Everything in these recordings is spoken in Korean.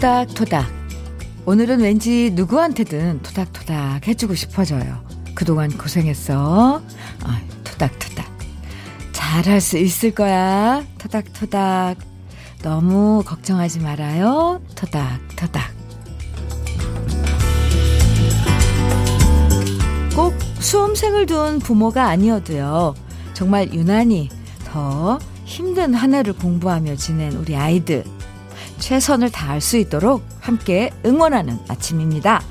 토닥토닥. 오늘은 왠지 누구한테든 토닥토닥 해주고 싶어져요. 그동안 고생했어. 아. 잘할 수 있을 거야. 토닥토닥. 너무 걱정하지 말아요. 토닥토닥. 꼭 수험생을 둔 부모가 아니어도요. 정말 유난히 더 힘든 한 해를 공부하며 지낸 우리 아이들. 최선을 다할 수 있도록 함께 응원하는 아침입니다.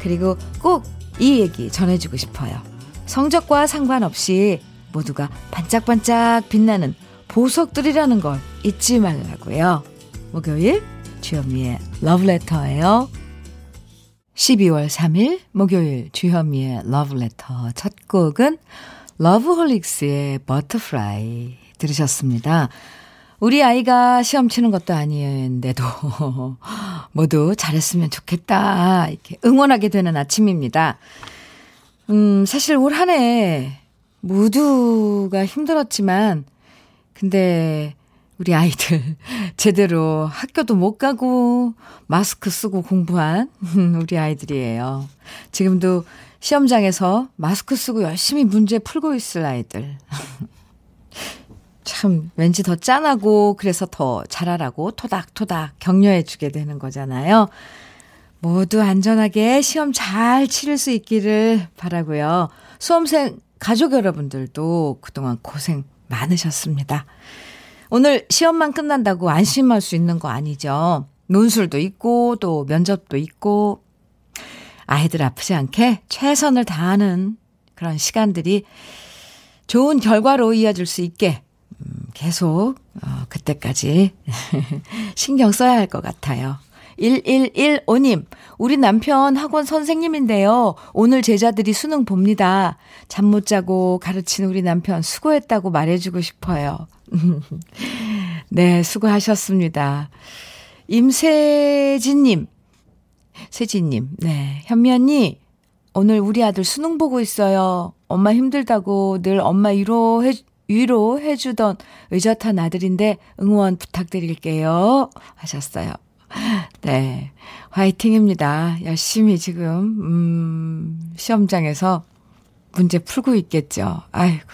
그리고 꼭 이 얘기 전해주고 싶어요. 성적과 상관없이 모두가 반짝반짝 빛나는 보석들이라는 걸 잊지 말라고요. 목요일 주현미의 러브레터예요. 12월 3일 목요일 주현미의 러브레터 첫 곡은 러브홀릭스의 Butterfly 들으셨습니다. 우리 아이가 시험 치는 것도 아닌데도 모두 잘했으면 좋겠다. 이렇게 응원하게 되는 아침입니다. 음, 사실 올 한 해 모두가 힘들었지만, 근데 우리 아이들 제대로 학교도 못 가고 마스크 쓰고 공부한 우리 아이들이에요. 지금도 시험장에서 마스크 쓰고 열심히 문제 풀고 있을 아이들. 참 왠지 더 짠하고 그래서 더 잘하라고 토닥토닥 격려해 주게 되는 거잖아요. 모두 안전하게 시험 잘 치를 수 있기를 바라고요. 수험생 가족 여러분들도 그동안 고생 많으셨습니다. 오늘 시험만 끝난다고 안심할 수 있는 거 아니죠. 논술도 있고 또 면접도 있고 아이들 아프지 않게 최선을 다하는 그런 시간들이 좋은 결과로 이어질 수 있게 계속 어, 그때까지 신경 써야 할 것 같아요. 1115님, 우리 남편 학원 선생님인데요. 오늘 제자들이 수능 봅니다. 잠 못 자고 가르치는 우리 남편 수고했다고 말해주고 싶어요. 네, 수고하셨습니다. 임세진님, 세진님, 네, 현미 언니, 오늘 우리 아들 수능 보고 있어요. 엄마 힘들다고 늘 엄마 위로해, 위로해주던 의젓한 아들인데 응원 부탁드릴게요. 하셨어요. 네. 화이팅입니다. 열심히 지금, 음, 시험장에서 문제 풀고 있겠죠. 아이고.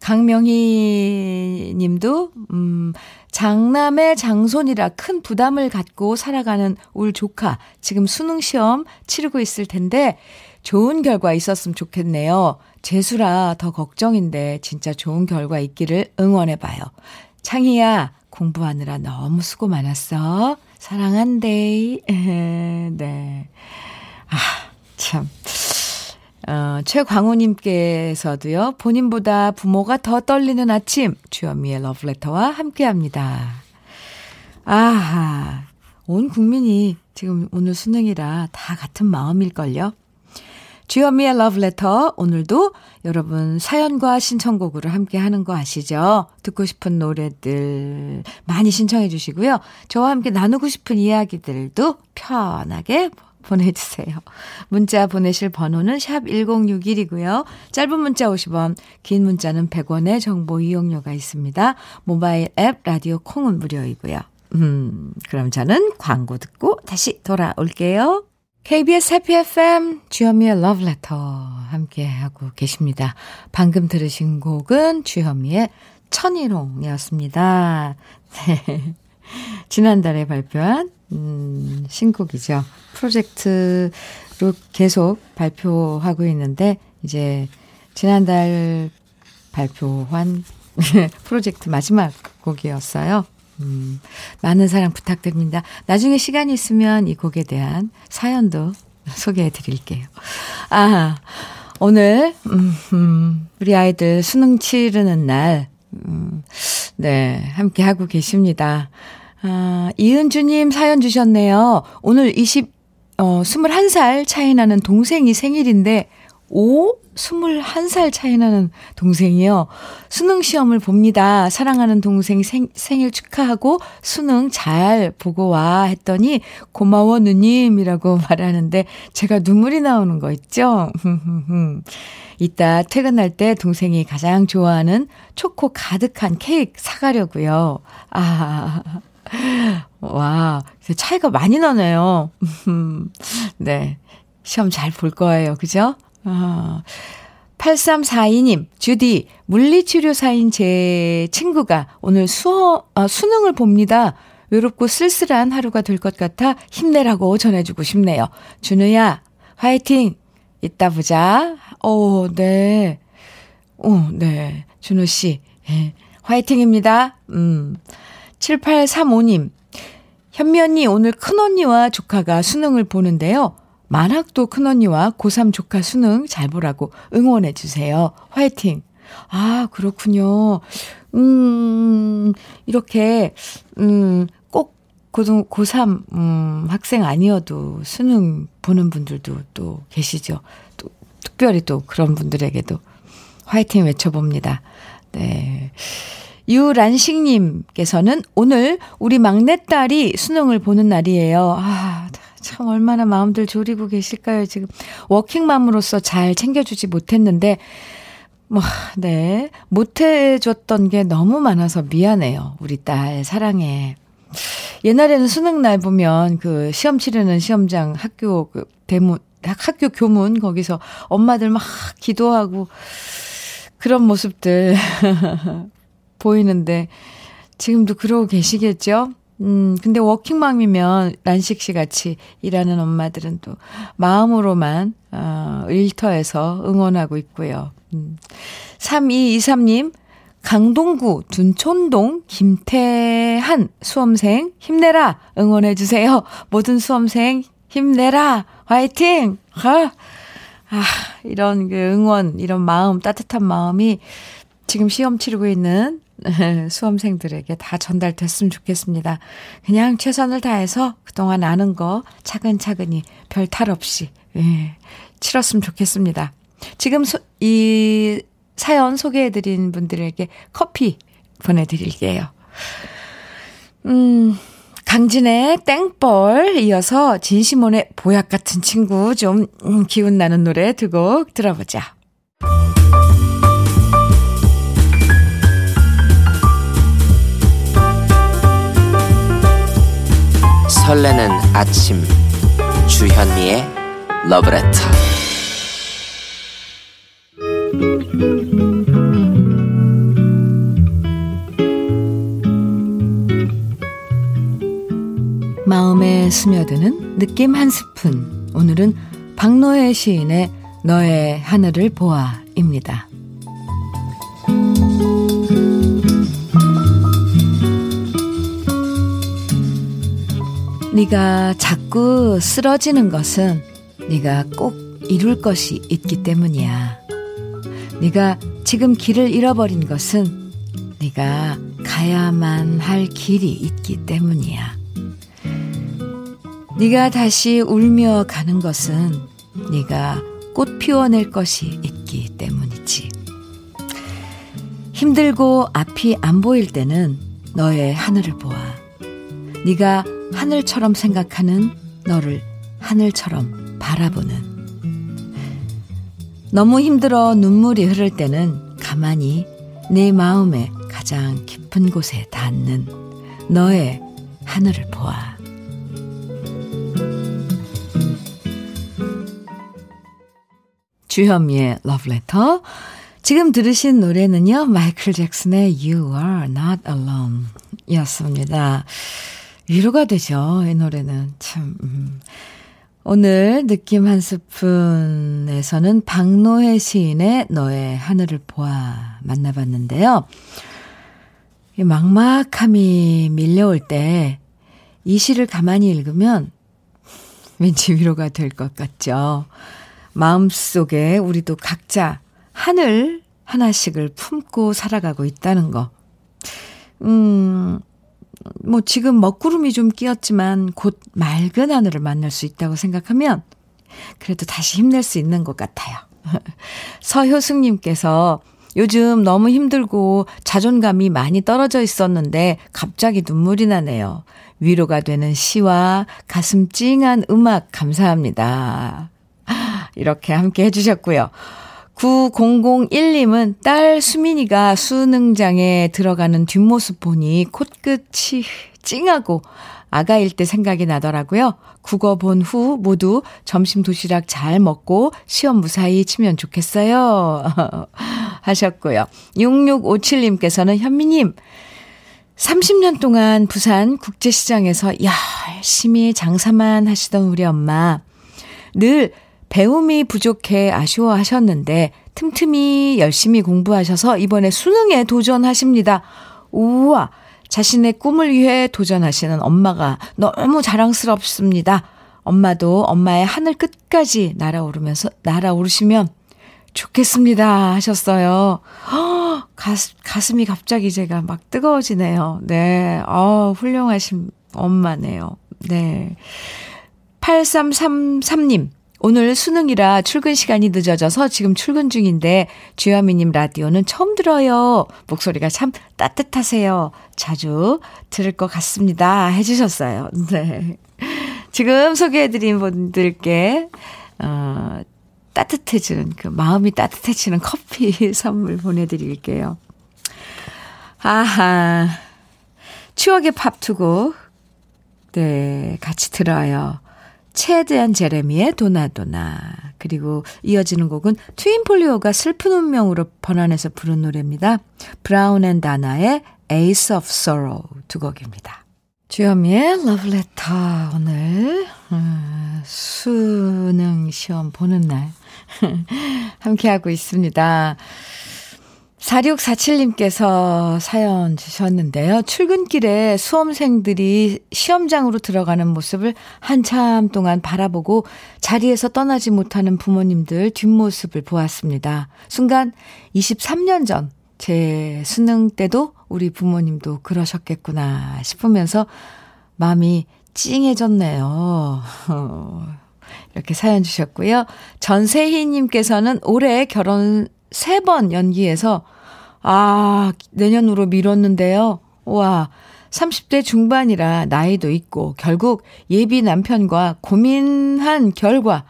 강명희 님도, 음, 장남의 장손이라 큰 부담을 갖고 살아가는 울 조카. 지금 수능 시험 치르고 있을 텐데, 좋은 결과 있었으면 좋겠네요. 재수라 더 걱정인데 진짜 좋은 결과 있기를 응원해봐요. 창희야, 공부하느라 너무 수고 많았어. 사랑한대. 네. 아, 참. 어, 최광우님께서도요, 본인보다 부모가 더 떨리는 아침, 주현미의 러브레터와 함께 합니다. 아하, 온 국민이 지금 오늘 수능이라 다 같은 마음일걸요? 주현미의 러브레터 오늘도 여러분 사연과 신청곡으로 함께 하는 거 아시죠? 듣고 싶은 노래들 많이 신청해 주시고요. 저와 함께 나누고 싶은 이야기들도 편하게 보내주세요. 문자 보내실 번호는 샵 1061이고요. 짧은 문자 50원, 긴 문자는 100원의 정보 이용료가 있습니다. 모바일 앱 라디오 콩은 무료이고요. 음, 그럼 저는 광고 듣고 다시 돌아올게요. KBS 해피 FM 주현미의 러브레터 함께 하고 계십니다. 방금 들으신 곡은 주현미의 천일홍이었습니다. 네. 지난달에 발표한 음, 신곡이죠. 프로젝트로 계속 발표하고 있는데 이제 지난달 발표한 프로젝트 마지막 곡이었어요. 음, 많은 사랑 부탁드립니다. 나중에 시간이 있으면 이 곡에 대한 사연도 소개해 드릴게요. 아, 오늘, 음, 음, 우리 아이들 수능 치르는 날, 음, 네, 함께 하고 계십니다. 아, 이은주님 사연 주셨네요. 오늘 20, 어, 21살 차이 나는 동생이 생일인데, 오? 21살 차이 나는 동생이요. 수능 시험을 봅니다. 사랑하는 동생 생, 생일 축하하고 수능 잘 보고 와 했더니 고마워 누님이라고 말하는데 제가 눈물이 나오는 거 있죠? 이따 퇴근할 때 동생이 가장 좋아하는 초코 가득한 케이크 사가려고요. 아, 와, 차이가 많이 나네요. 네. 시험 잘 볼 거예요. 그죠? 아, 8342님, 주디, 물리치료사인 제 친구가 오늘 수어, 아, 수능을 봅니다. 외롭고 쓸쓸한 하루가 될 것 같아 힘내라고 전해주고 싶네요. 준우야, 화이팅! 이따 보자. 오, 네. 오, 네. 준우씨, 예, 화이팅입니다. 음. 7835님, 현미 언니, 오늘 큰언니와 조카가 수능을 보는데요. 만학도 큰언니와 고3 조카 수능 잘 보라고 응원해 주세요. 화이팅! 아, 그렇군요. 음, 이렇게, 음, 꼭 고등, 고3, 음, 학생 아니어도 수능 보는 분들도 또 계시죠. 또, 특별히 또 그런 분들에게도 화이팅 외쳐봅니다. 네. 유란식님께서는 오늘 우리 막내딸이 수능을 보는 날이에요. 아, 참 얼마나 마음들 졸이고 계실까요, 지금. 워킹맘으로서 잘 챙겨주지 못했는데, 뭐, 네. 못해줬던 게 너무 많아서 미안해요. 우리 딸, 사랑해. 옛날에는 수능 날 보면 그 시험 치르는 시험장 학교 그 대문, 학교 교문 거기서 엄마들 막 기도하고 그런 모습들 보이는데 지금도 그러고 계시겠죠? 음, 근데 워킹맘이면 란식 씨 같이 일하는 엄마들은 또 마음으로만, 어, 일터에서 응원하고 있고요. 음. 3223님, 강동구 둔촌동 김태한 수험생 힘내라 응원해 주세요. 모든 수험생 힘내라 화이팅! 아, 아 이런 그 응원, 이런 마음, 따뜻한 마음이 지금 시험 치르고 있는 수험생들에게 다 전달됐으면 좋겠습니다. 그냥 최선을 다해서 그동안 아는 거 차근차근히 별 탈 없이 예, 치렀으면 좋겠습니다. 지금 소, 이 사연 소개해드린 분들에게 커피 보내드릴게요. 음, 강진의 땡벌 이어서 진시몬의 보약 같은 친구 좀 음, 기운 나는 노래 두 곡 들어보자. 설레는 아침. 주현미의 러브레터. 마음에 스며드는 느낌 한 스푼. 오늘은 박노해 시인의 너의 하늘을 보아입니다. 네가 자꾸 쓰러지는 것은 네가 꼭 이룰 것이 있기 때문이야. 네가 지금 길을 잃어버린 것은 네가 가야만 할 길이 있기 때문이야. 네가 다시 울며 가는 것은 네가 꽃 피워낼 것이 있기 때문이지. 힘들고 앞이 안 보일 때는 너의 하늘을 보아. 네가 하늘처럼 생각하는 너를 하늘처럼 바라보는 너무 힘들어 눈물이 흐를 때는 가만히 내 마음의 가장 깊은 곳에 닿는 너의 하늘을 보아. 주현미의 러브레터. 지금 들으신 노래는요, 마이클 잭슨의 You Are Not Alone 였습니다. 위로가 되죠. 이 노래는 참. 음. 오늘 느낌 한 스푼에서는 박노해 시인의 너의 하늘을 보아 만나봤는데요. 이 막막함이 밀려올 때 이 시를 가만히 읽으면 왠지 위로가 될 것 같죠. 마음속에 우리도 각자 하늘 하나씩을 품고 살아가고 있다는 거. 음, 뭐 지금 먹구름이 좀 끼었지만 곧 맑은 하늘을 만날 수 있다고 생각하면 그래도 다시 힘낼 수 있는 것 같아요. 서효승님께서 요즘 너무 힘들고 자존감이 많이 떨어져 있었는데 갑자기 눈물이 나네요. 위로가 되는 시와 가슴 찡한 음악 감사합니다. 이렇게 함께 해주셨고요. 9001님은 딸 수민이가 수능장에 들어가는 뒷모습 보니 코끝이 찡하고 아가일 때 생각이 나더라고요. 국어 본 후 모두 점심 도시락 잘 먹고 시험 무사히 치면 좋겠어요. 하셨고요. 6657님께서는 현미님, 30년 동안 부산 국제시장에서 열심히 장사만 하시던 우리 엄마. 늘 배움이 부족해 아쉬워하셨는데 틈틈이 열심히 공부하셔서 이번에 수능에 도전하십니다. 우와! 자신의 꿈을 위해 도전하시는 엄마가 너무 자랑스럽습니다. 엄마도 엄마의 하늘 끝까지 날아오르면서, 날아오르시면 좋겠습니다. 하셨어요. 허, 가슴, 가슴이 갑자기 제가 막 뜨거워지네요. 네. 어, 훌륭하신 엄마네요. 네. 8333님. 오늘 수능이라 출근 시간이 늦어져서 지금 출근 중인데 주현미님 라디오는 처음 들어요. 목소리가 참 따뜻하세요. 자주 들을 것 같습니다. 해주셨어요. 네. 지금 소개해드린 분들께, 어, 따뜻해지는, 그 마음이 따뜻해지는 커피 선물 보내드릴게요. 아하. 추억의 팝투고, 네, 같이 들어요. 최대한 제레미의 도나도나. 그리고 이어지는 곡은 트윈폴리오가 슬픈 운명으로 번안해서 부른 노래입니다. 브라운 앤 다나의 Ace of Sorrow 두 곡입니다. 주현미의 러브레터 오늘 음, 수능 시험 보는 날 함께하고 있습니다. 4647님께서 사연 주셨는데요. 출근길에 수험생들이 시험장으로 들어가는 모습을 한참 동안 바라보고 자리에서 떠나지 못하는 부모님들 뒷모습을 보았습니다. 순간 23년 전 제 수능 때도 우리 부모님도 그러셨겠구나 싶으면서 마음이 찡해졌네요. 이렇게 사연 주셨고요. 전세희님께서는 올해 결혼 3번 연기해서, 아, 내년으로 미뤘는데요. 와, 30대 중반이라 나이도 있고, 결국 예비 남편과 고민한 결과,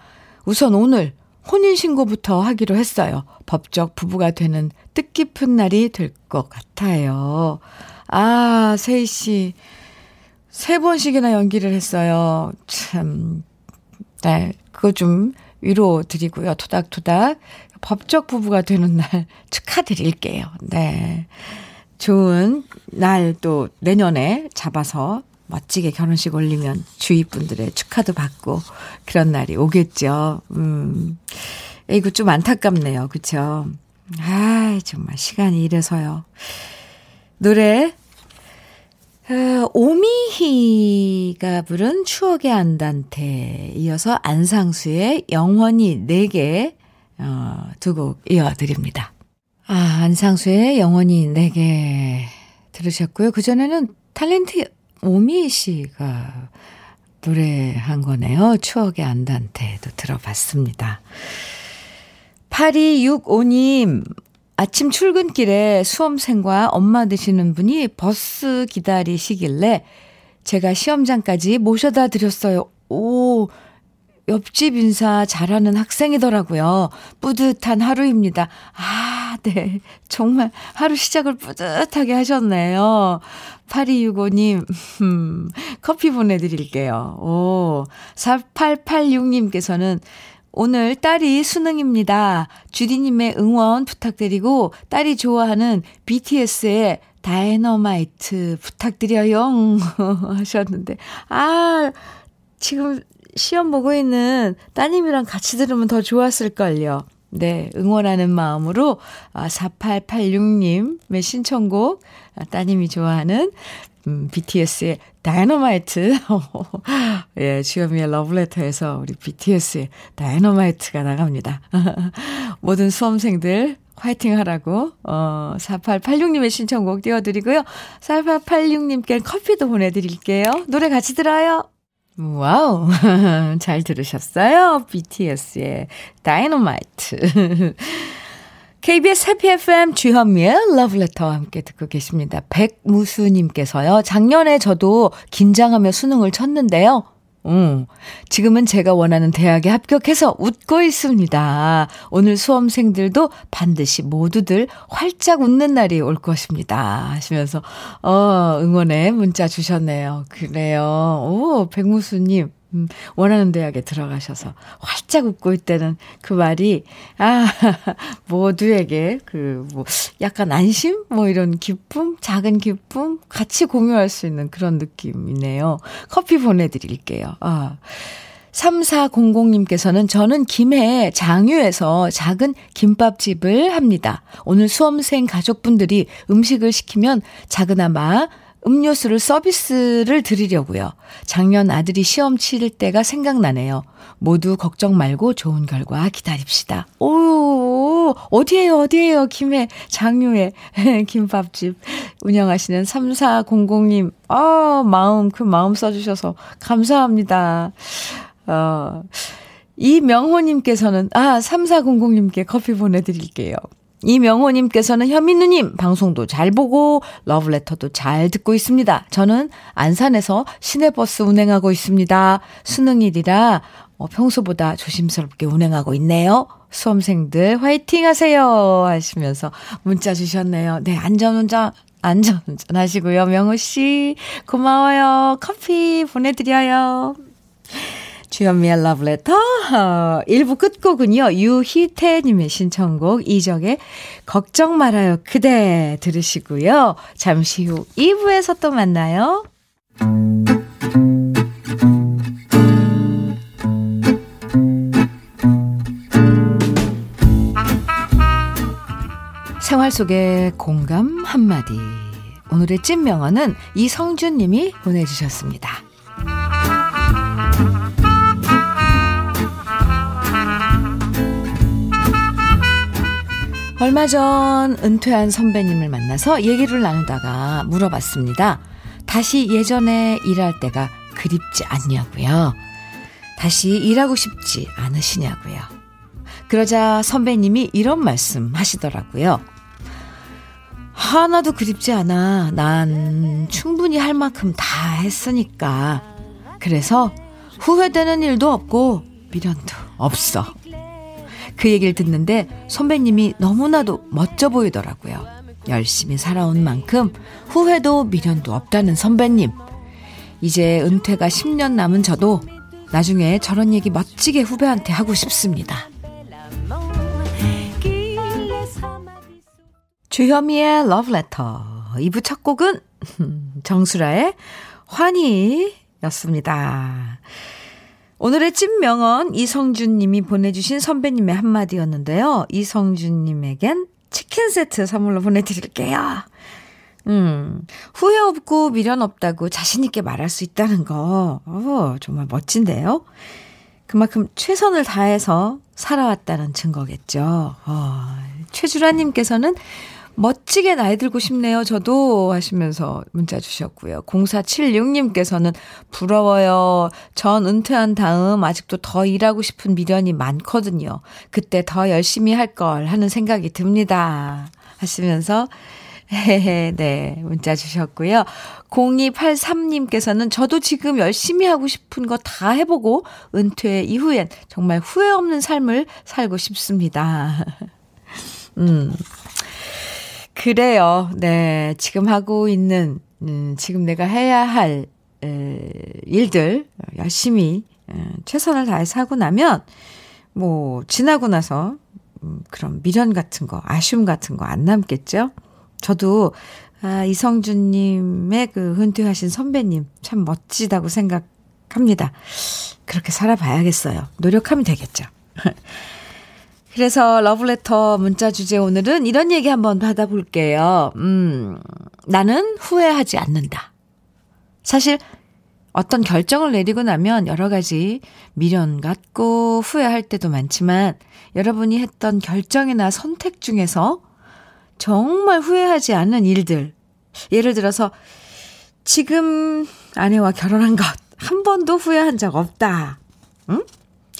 우선 오늘 혼인신고부터 하기로 했어요. 법적 부부가 되는 뜻깊은 날이 될 것 같아요. 아, 세희 씨. 세 번씩이나 연기를 했어요. 참. 네, 그거 좀 위로 드리고요. 토닥토닥. 법적 부부가 되는 날 축하드릴게요. 네. 좋은 날 또 내년에 잡아서 멋지게 결혼식 올리면 주위 분들의 축하도 받고 그런 날이 오겠죠. 음. 이거 좀 안타깝네요. 그쵸? 아, 정말 시간이 이래서요. 노래 어, 오미희가 부른 추억의 안단테 이어서 안상수의 영원히 내게 어, 두곡 이어드립니다. 아, 안상수의 영원히 내게 들으셨고요. 그전에는 탤런트 오미 씨가 노래한 거네요. 추억의 안단테도 들어봤습니다. 8265님, 아침 출근길에 수험생과 엄마 되시는 분이 버스 기다리시길래 제가 시험장까지 모셔다 드렸어요. 오, 옆집 인사 잘하는 학생이더라고요. 뿌듯한 하루입니다. 아, 네. 정말 하루 시작을 뿌듯하게 하셨네요. 8265님, 음, 커피 보내드릴게요. 오, 4886님께서는 오늘 딸이 수능입니다. 주디님의 응원 부탁드리고 딸이 좋아하는 BTS의 다이너마이트 부탁드려요. 하셨는데, 아, 지금 시험 보고 있는 따님이랑 같이 들으면 더 좋았을걸요. 네, 응원하는 마음으로 4886님의 아, 신청곡 아, 따님이 좋아하는 음, BTS의 다이너마이트. 예, 주현미의 러브레터에서 우리 BTS의 다이너마이트가 나갑니다. 모든 수험생들 화이팅 하라고, 어, 4886님의 신청곡 띄워드리고요. 4886님께 커피도 보내드릴게요. 노래 같이 들어요. 와우. 잘 들으셨어요? BTS의 다이너마이트. KBS 해피 FM 주현미의 러브레터와 함께 듣고 계십니다. 백무수님께서요. 작년에 저도 긴장하며 수능을 쳤는데요. 음, 지금은 제가 원하는 대학에 합격해서 웃고 있습니다. 오늘 수험생들도 반드시 모두들 활짝 웃는 날이 올 것입니다. 하시면서, 어, 응원의 문자 주셨네요. 그래요. 오, 백무수님. 음, 원하는 대학에 들어가셔서 활짝 웃고 있다는 그 말이, 아, 모두에게 그, 뭐, 약간 안심? 뭐 이런 기쁨? 작은 기쁨? 같이 공유할 수 있는 그런 느낌이네요. 커피 보내드릴게요. 아. 3400님께서는 저는 김해 장유에서 작은 김밥집을 합니다. 오늘 수험생 가족분들이 음식을 시키면 작은아마 음료수를 서비스를 드리려고요. 작년 아들이 시험 치를 때가 생각나네요. 모두 걱정 말고 좋은 결과 기다립시다. 오, 어디에요, 어디에요, 김해, 장유에, 김밥집 운영하시는 3400님. 아, 마음, 그 마음 써주셔서 감사합니다. 어, 이명호님께서는, 아, 3400님께 커피 보내드릴게요. 이명호님께서는 현민우님 방송도 잘 보고 러브레터도 잘 듣고 있습니다. 저는 안산에서 시내버스 운행하고 있습니다. 수능일이라 어, 평소보다 조심스럽게 운행하고 있네요. 수험생들 화이팅 하세요 하시면서 문자 주셨네요. 네, 안전운전 안전운전 하시고요. 명호 씨 고마워요. 커피 보내드려요. 주현미의 러브레터 어, 1부 끝곡은요. 유희태님의 신청곡 이적의 걱정 말아요 그대 들으시고요. 잠시 후 2부에서 또 만나요. 생활 속의 공감 한마디 오늘의 찐 명언은 이성준 님이 보내주셨습니다. 얼마 전 은퇴한 선배님을 만나서 얘기를 나누다가 물어봤습니다. 다시 예전에 일할 때가 그립지 않냐고요. 다시 일하고 싶지 않으시냐고요. 그러자 선배님이 이런 말씀 하시더라고요. 하나도 그립지 않아. 난 충분히 할 만큼 다 했으니까. 그래서 후회되는 일도 없고 미련도 없어. 그 얘기를 듣는데 선배님이 너무나도 멋져 보이더라고요. 열심히 살아온 만큼 후회도 미련도 없다는 선배님. 이제 은퇴가 10년 남은 저도 나중에 저런 얘기 멋지게 후배한테 하고 싶습니다. 주현미의 러브레터 2부 첫 곡은 정수라의 환희였습니다. 오늘의 찐명언 이성준 님이 보내주신 선배님의 한마디였는데요. 이성준 님에겐 치킨 세트 선물로 보내드릴게요. 음, 후회 없고 미련 없다고 자신있게 말할 수 있다는 거, 어, 정말 멋진데요? 그만큼 최선을 다해서 살아왔다는 증거겠죠. 어, 최주라님께서는 멋지게 나이 들고 싶네요. 저도 하시면서 문자 주셨고요. 0476님께서는 부러워요. 전 은퇴한 다음 아직도 더 일하고 싶은 미련이 많거든요. 그때 더 열심히 할 걸 하는 생각이 듭니다. 하시면서 네, 문자 주셨고요. 0283님께서는 저도 지금 열심히 하고 싶은 거 다 해보고 은퇴 이후엔 정말 후회 없는 삶을 살고 싶습니다. 음, 그래요. 네. 지금 하고 있는, 음, 지금 내가 해야 할, 에, 일들 열심히, 에, 최선을 다해서 하고 나면, 뭐, 지나고 나서, 음, 그런 미련 같은 거, 아쉬움 같은 거 안 남겠죠? 저도, 아, 이성준님의 그 은퇴하신 선배님 참 멋지다고 생각합니다. 그렇게 살아봐야겠어요. 노력하면 되겠죠. 그래서 러브레터 문자 주제 오늘은 이런 얘기 한번 받아볼게요. 음, 나는 후회하지 않는다. 사실 어떤 결정을 내리고 나면 여러 가지 미련 갖고 후회할 때도 많지만 여러분이 했던 결정이나 선택 중에서 정말 후회하지 않는 일들. 예를 들어서 지금 아내와 결혼한 것 한 번도 후회한 적 없다. 응?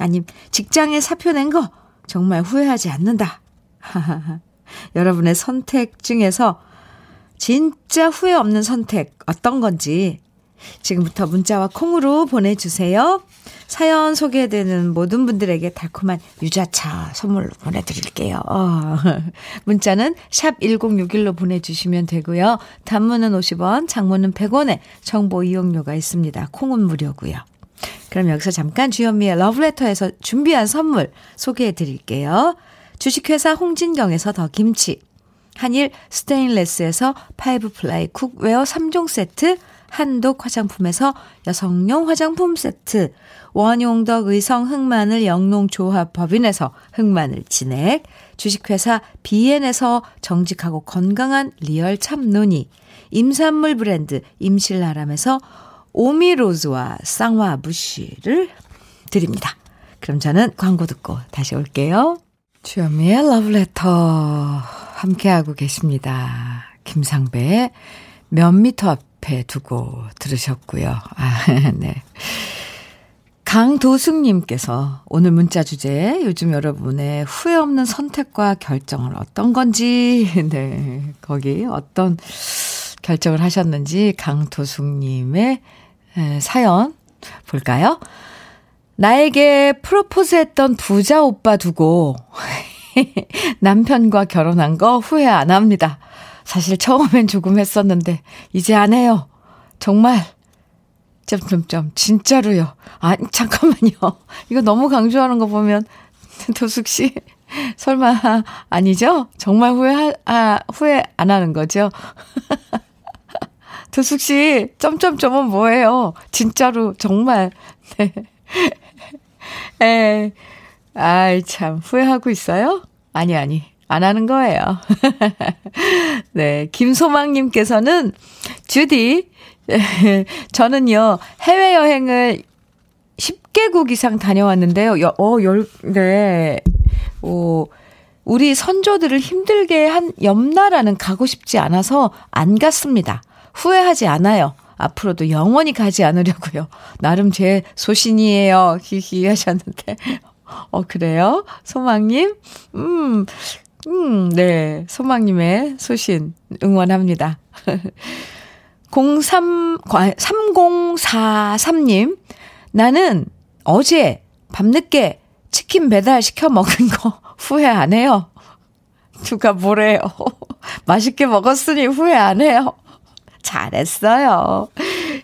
아님, 직장에 사표 낸 거 정말 후회하지 않는다. 여러분의 선택 중에서 진짜 후회 없는 선택 어떤 건지 지금부터 문자와 콩으로 보내주세요. 사연 소개되는 모든 분들에게 달콤한 유자차 선물로 보내드릴게요. 어. 문자는 샵 1061로 보내주시면 되고요. 단문은 50원, 장문은 100원에 정보 이용료가 있습니다. 콩은 무료고요. 그럼 여기서 잠깐 주현미의 러브레터에서 준비한 선물 소개해 드릴게요. 주식회사 홍진경에서 더 김치, 한일 스테인레스에서 five ply cookware 3종 세트, 한독 화장품에서 여성용 화장품 세트, 원용덕 의성 흑마늘 영농조합 법인에서 흑마늘 진액, 주식회사 비엔에서 정직하고 건강한 real 참논이, 임산물 브랜드 임실나람에서 오미로즈와 쌍화 무쉬를 드립니다. 그럼 저는 광고 듣고 다시 올게요. 주현미의 러브레터 함께하고 계십니다. 김상배의 몇 미터 앞에 두고 들으셨고요. 아, 네. 강도숙님께서 오늘 문자 주제 요즘 여러분의 후회 없는 선택과 결정은 어떤 건지 네 거기 어떤 결정을 하셨는지 강도숙님의 사연 볼까요? 나에게 프로포즈했던 부자 오빠 두고 남편과 결혼한 거 후회 안 합니다. 사실 처음엔 조금 했었는데 이제 안 해요. 정말 점점점 진짜로요. 아 잠깐만요. 이거 너무 강조하는 거 보면 도숙 씨 설마 아니죠? 정말 후회 아 후회 안 하는 거죠? 도숙 씨 점점점은 뭐예요? 진짜로 정말 네. 에, 아이, 참, 후회하고 있어요? 아니, 아니, 안 하는 거예요. 네, 김소망님께서는, 주디, 저는요, 해외여행을 10개국 이상 다녀왔는데요. 여, 어, 열, 네. 오, 우리 선조들을 힘들게 한 옆나라는 가고 싶지 않아서 안 갔습니다. 후회하지 않아요. 앞으로도 영원히 가지 않으려고요. 나름 제 소신이에요. 히히 하셨는데. 어, 그래요? 소망님? 음, 음, 네. 소망님의 소신 응원합니다. 03, 3043님. 나는 어제 밤늦게 치킨 배달 시켜 먹은 거 후회 안 해요. 누가 뭐래요. 맛있게 먹었으니 후회 안 해요. 잘했어요.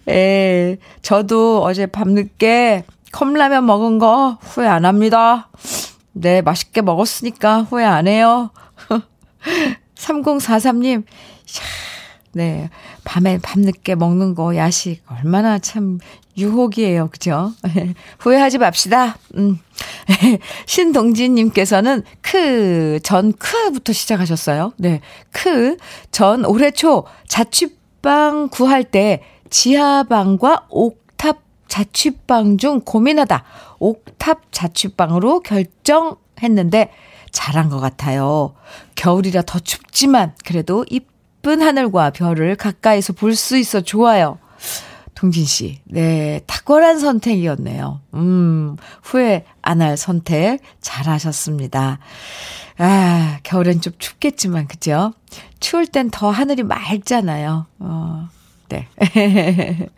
예, 저도 어제 밤늦게 컵라면 먹은 거 후회 안 합니다. 네, 맛있게 먹었으니까 후회 안 해요. 3043님, 네, 밤에 밤늦게 먹는 거 야식 얼마나 참 유혹이에요. 그죠? 후회하지 맙시다. 음. 신동진님께서는 크, 전 크부터 시작하셨어요. 네. 크, 전 올해 초 자취 자취방 구할 때 지하방과 옥탑 자취방 중 고민하다 옥탑 자취방으로 결정했는데 잘한 것 같아요. 겨울이라 더 춥지만 그래도 이쁜 하늘과 별을 가까이서 볼 수 있어 좋아요. 동진 씨, 네, 탁월한 선택이었네요. 음, 후회 안 할 선택 잘하셨습니다. 아, 겨울엔 좀 춥겠지만, 그죠? 추울 땐 더 하늘이 맑잖아요. 어, 네.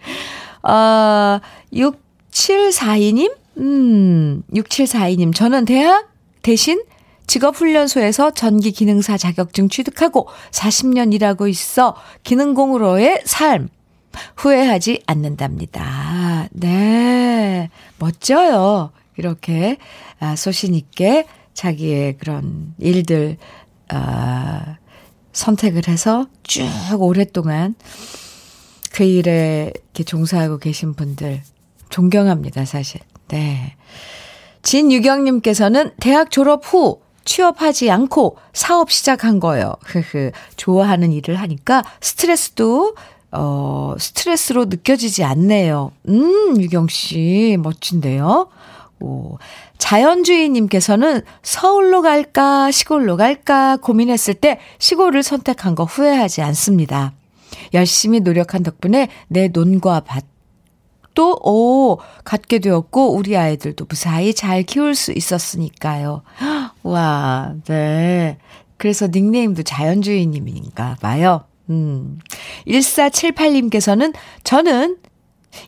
어, 6742님? 음, 6742님. 저는 대학 대신 직업훈련소에서 전기 기능사 자격증 취득하고 40년 일하고 있어 기능공으로의 삶 후회하지 않는답니다. 네. 멋져요. 이렇게 아, 소신 있게 자기의 그런 일들, 아, 선택을 해서 쭉 오랫동안 그 일에 이렇게 종사하고 계신 분들 존경합니다, 사실. 네. 진유경님께서는 대학 졸업 후 취업하지 않고 사업 시작한 거예요. 흐흐. 좋아하는 일을 하니까 스트레스도 어, 스트레스로 느껴지지 않네요. 음, 유경 씨, 멋진데요? 오, 자연주의님께서는 서울로 갈까, 시골로 갈까 고민했을 때 시골을 선택한 거 후회하지 않습니다. 열심히 노력한 덕분에 내 논과 밭, 추억도, 오, 갖게 되었고, 우리 아이들도 무사히 잘 키울 수 있었으니까요. 와, 네. 그래서 닉네임도 자연주의님인가 봐요. 음. 1478님께서는 저는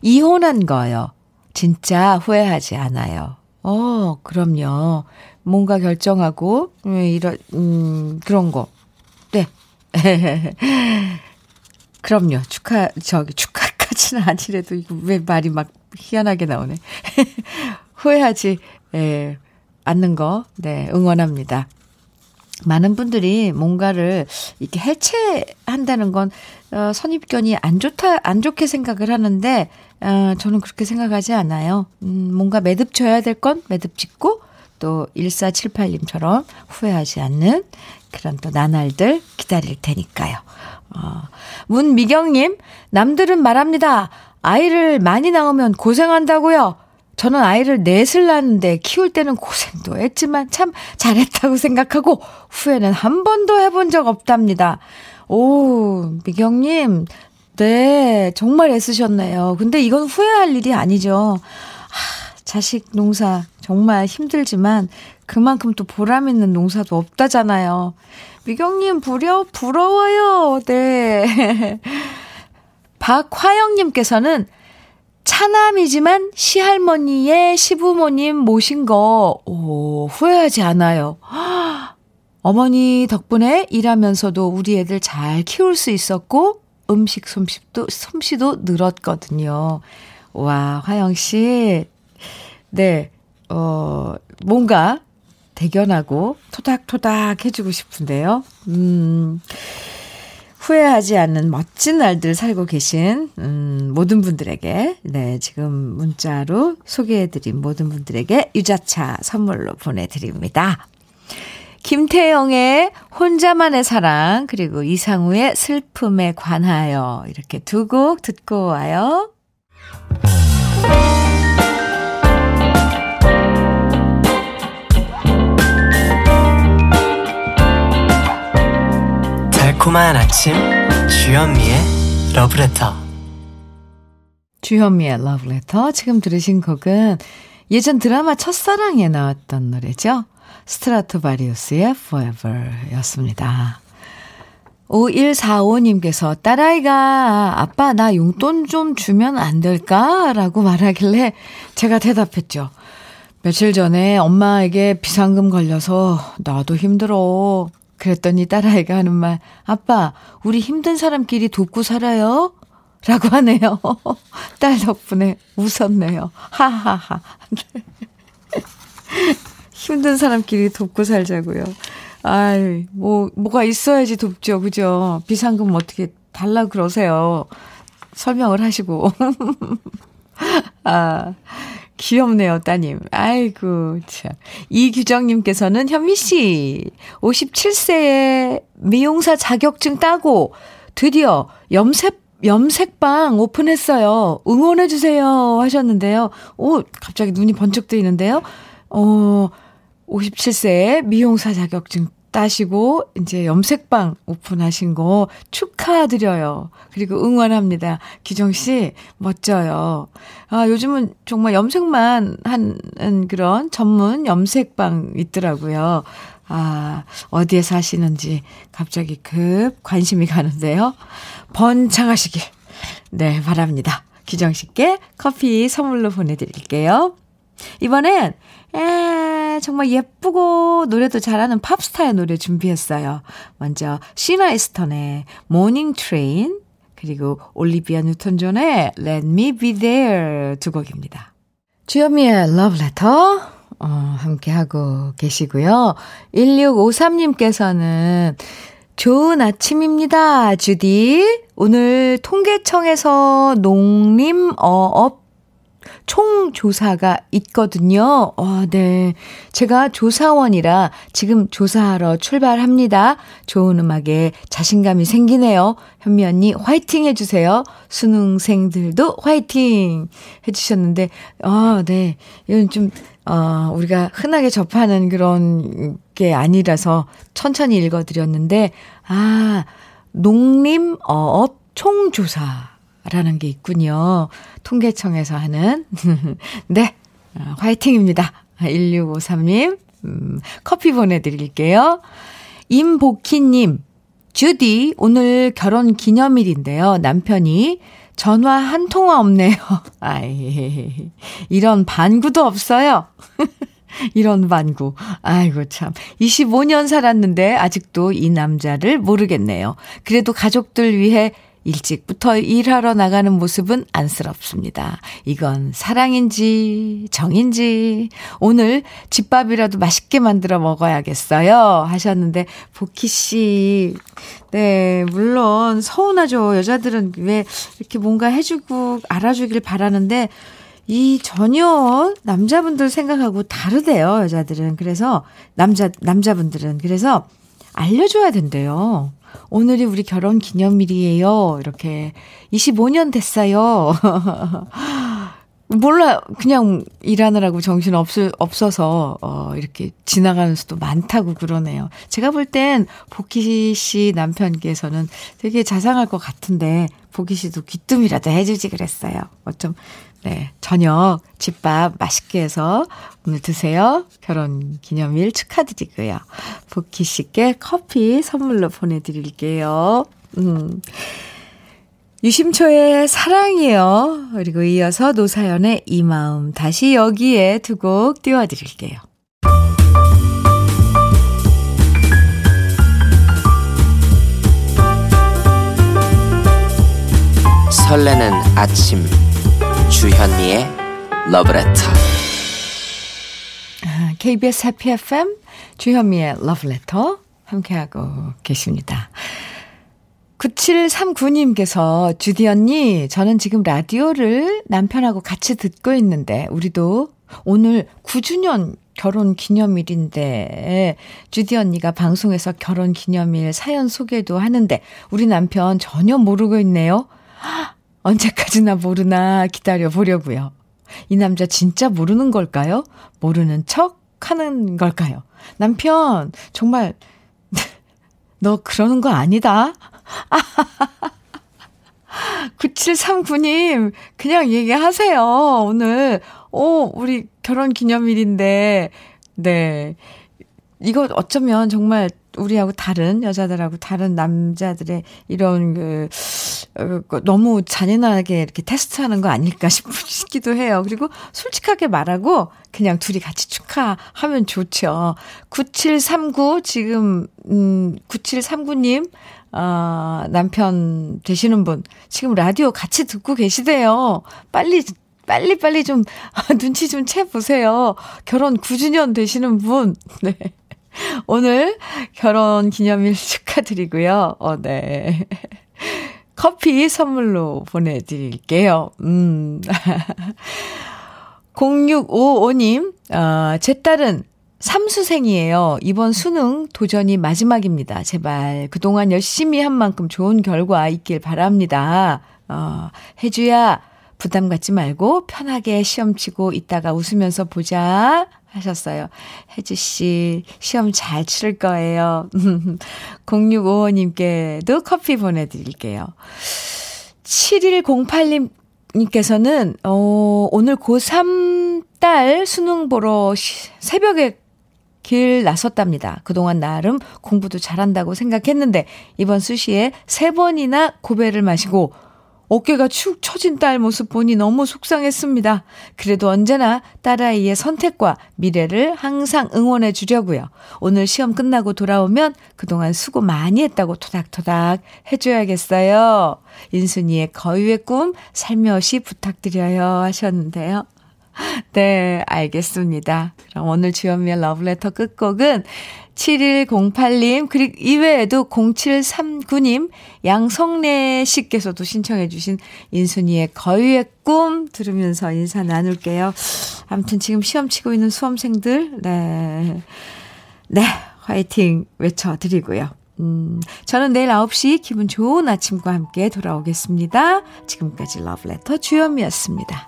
이혼한 거요. 진짜 후회하지 않아요. 어, 그럼요. 뭔가 결정하고, 음, 이런, 음, 그런 거. 네. 그럼요. 축하, 저기, 축하까지는 아니래도, 이거 왜 말이 막 희한하게 나오네. 후회하지, 예, 않는 거, 네, 응원합니다. 많은 분들이 뭔가를 이렇게 해체한다는 건, 어, 선입견이 안 좋다, 안 좋게 생각을 하는데, 어, 저는 그렇게 생각하지 않아요. 음, 뭔가 매듭 쳐야 될 건 매듭 짓고, 또 1478님처럼 후회하지 않는 그런 또 나날들 기다릴 테니까요. 어, 문미경님, 남들은 말합니다. 아이를 많이 낳으면 고생한다고요. 저는 아이를 넷을 낳는데 키울 때는 고생도 했지만 참 잘했다고 생각하고 후회는 한 번도 해본 적 없답니다. 오, 미경님, 네, 정말 애쓰셨네요. 근데 이건 후회할 일이 아니죠. 하, 자식 농사 정말 힘들지만 그만큼 또 보람 있는 농사도 없다잖아요. 미경님, 부려, 부러워요. 네. 박화영님께서는 차남이지만 시할머니의 시부모님 모신 거, 오, 후회하지 않아요. 어머니 덕분에 일하면서도 우리 애들 잘 키울 수 있었고, 음식 솜씨도, 솜씨도 늘었거든요. 와, 화영 씨. 네, 어, 뭔가 대견하고 토닥토닥 해주고 싶은데요. 음, 후회하지 않는 멋진 날들 살고 계신, 음, 모든 분들에게, 네, 지금 문자로 소개해드린 모든 분들에게 유자차 선물로 보내드립니다. 김태영의 혼자만의 사랑, 그리고 이상우의 슬픔에 관하여. 이렇게 두 곡 듣고 와요. 달콤한 아침 주현미의 러브레터 주현미의 러브레터 지금 들으신 곡은 예전 드라마 첫사랑에 나왔던 노래죠. 스트라토바리우스의 Forever 였습니다. 5145님께서 딸아이가 아빠 나 용돈 좀 주면 안 될까? 라고 말하길래 제가 대답했죠. 며칠 전에 엄마에게 비상금 걸려서 나도 힘들어. 그랬더니 딸아이가 하는 말, 아빠, 우리 힘든 사람끼리 돕고 살아요? 라고 하네요. 딸 덕분에 웃었네요. 하하하. 힘든 사람끼리 돕고 살자고요. 아이, 뭐, 뭐가 있어야지 돕죠. 그죠? 비상금 어떻게 달라 그러세요. 설명을 하시고. 아, 귀엽네요, 따님. 아이고, 참. 이규정님께서는 현미씨, 57세에 미용사 자격증 따고 드디어 염색, 염색방 오픈했어요. 응원해주세요. 하셨는데요. 오, 갑자기 눈이 번쩍 뜨이는데요. 어, 57세에 미용사 자격증 따시고 이제 염색방 오픈하신 거 축하드려요. 그리고 응원합니다. 기정 씨 멋져요. 아, 요즘은 정말 염색만 하는 그런 전문 염색방 있더라고요. 아, 어디에 사시는지 갑자기 급 관심이 가는데요. 번창하시길. 네, 바랍니다. 기정 씨께 커피 선물로 보내 드릴게요. 이번엔 에, 정말 예쁘고 노래도 잘하는 팝스타의 노래 준비했어요. 먼저 시나 이스턴의 Morning Train 그리고 올리비아 뉴턴 존의 Let Me Be There 두 곡입니다. 주현미의 Love Letter 어, 함께하고 계시고요. 1653님께서는 좋은 아침입니다, 주디. 오늘 통계청에서 농림어업 총조사가 있거든요. 와, 네. 제가 조사원이라 지금 조사하러 출발합니다. 좋은 음악에 자신감이 생기네요. 현미 언니 화이팅 해주세요. 수능생들도 화이팅 해주셨는데, 아, 네. 이건 좀, 어, 우리가 흔하게 접하는 그런 게 아니라서 천천히 읽어드렸는데, 아, 농림어업 총조사. 라는 게 있군요. 통계청에서 하는. 네. 어, 화이팅입니다. 1653님, 음, 커피 보내드릴게요. 임복희님, 주디, 오늘 결혼 기념일인데요. 남편이 전화 한 통화 없네요. 아이, 이런 반구도 없어요. 이런 반구. 아이고, 참. 25년 살았는데 아직도 이 남자를 모르겠네요. 그래도 가족들 위해 일찍부터 일하러 나가는 모습은 안쓰럽습니다. 이건 사랑인지 정인지 오늘 집밥이라도 맛있게 만들어 먹어야겠어요 하셨는데 보키 씨 네, 물론 서운하죠. 여자들은 왜 이렇게 뭔가 해주고 알아주길 바라는데 이 전혀 남자분들 생각하고 다르대요, 여자들은. 그래서 남자 남자분들은 그래서 알려줘야 된대요. 오늘이 우리 결혼 기념일이에요. 이렇게 25년 됐어요. 몰라 그냥 일하느라고 정신 없을 없어서 어 이렇게 지나가는 수도 많다고 그러네요. 제가 볼 땐 보키 씨 남편께서는 되게 자상할 것 같은데 보키 씨도 귀뜸이라도 해주지 그랬어요. 어쩜 네, 저녁 집밥 맛있게 해서 오늘 드세요. 결혼 기념일 축하드리고요. 복희 씨께 커피 선물로 보내드릴게요. 음. 유심초의 사랑이요. 그리고 이어서 노사연의 이 마음 다시 여기에 두 곡 띄워드릴게요. 설레는 아침 주현미의 러브레터 KBS 해피 FM 주현미의 러브레터 함께하고 계십니다. 9739님께서 주디 언니 저는 지금 라디오를 남편하고 같이 듣고 있는데 우리도 오늘 9주년 결혼 기념일인데 주디 언니가 방송에서 결혼 기념일 사연 소개도 하는데 우리 남편 전혀 모르고 있네요. 언제까지나 모르나 기다려 보려고요. 이 남자 진짜 모르는 걸까요? 모르는 척 하는 걸까요? 남편, 정말, 너 그러는 거 아니다? 9739님, 그냥 얘기하세요. 오늘, 오, 우리 결혼 기념일인데, 네. 이거 어쩌면 정말 우리하고 다른 여자들하고 다른 남자들의 이런 그, 어, 그 너무 잔인하게 이렇게 테스트하는 거 아닐까 싶기도 해요. 그리고 솔직하게 말하고 그냥 둘이 같이 축하하면 좋죠. 9739 지금 음 9739님 아, 남편 되시는 분 지금 라디오 같이 듣고 계시대요. 빨리 빨리 빨리 좀 눈치 좀 채 보세요. 결혼 9주년 되시는 분. 네. 오늘 결혼 기념일 축하드리고요. 어, 네. 커피 선물로 보내드릴게요. 음. 0655님, 어, 제 딸은 삼수생이에요. 이번 수능 도전이 마지막입니다. 제발 그동안 열심히 한 만큼 좋은 결과 있길 바랍니다. 어, 혜주야, 부담 갖지 말고 편하게 시험 치고 이따가 웃으면서 보자. 하셨어요. 혜주 씨, 시험 잘 치를 거예요. 0655님께도 커피 보내드릴게요. 7108님, 님께서는, 어, 오늘 고3 딸 수능 보러 새벽에 길 나섰답니다. 그동안 나름 공부도 잘한다고 생각했는데, 이번 수시에 세 번이나 고배를 마시고, 어깨가 축 처진 딸 모습 보니 너무 속상했습니다. 그래도 언제나 딸아이의 선택과 미래를 항상 응원해 주려고요. 오늘 시험 끝나고 돌아오면 그동안 수고 많이 했다고 토닥토닥 해줘야겠어요. 인순이의 거유의 꿈 살며시 부탁드려요 하셨는데요. 네, 알겠습니다. 그럼 오늘 주현미의 러브레터 끝곡은 7108님, 그리고 이외에도 0739님, 양성래 씨께서도 신청해주신 인순이의 거유의 꿈 들으면서 인사 나눌게요. 아무튼 지금 시험 치고 있는 수험생들, 네. 네, 화이팅 외쳐드리고요. 음, 저는 내일 9시 기분 좋은 아침과 함께 돌아오겠습니다. 지금까지 러브레터 주현미였습니다.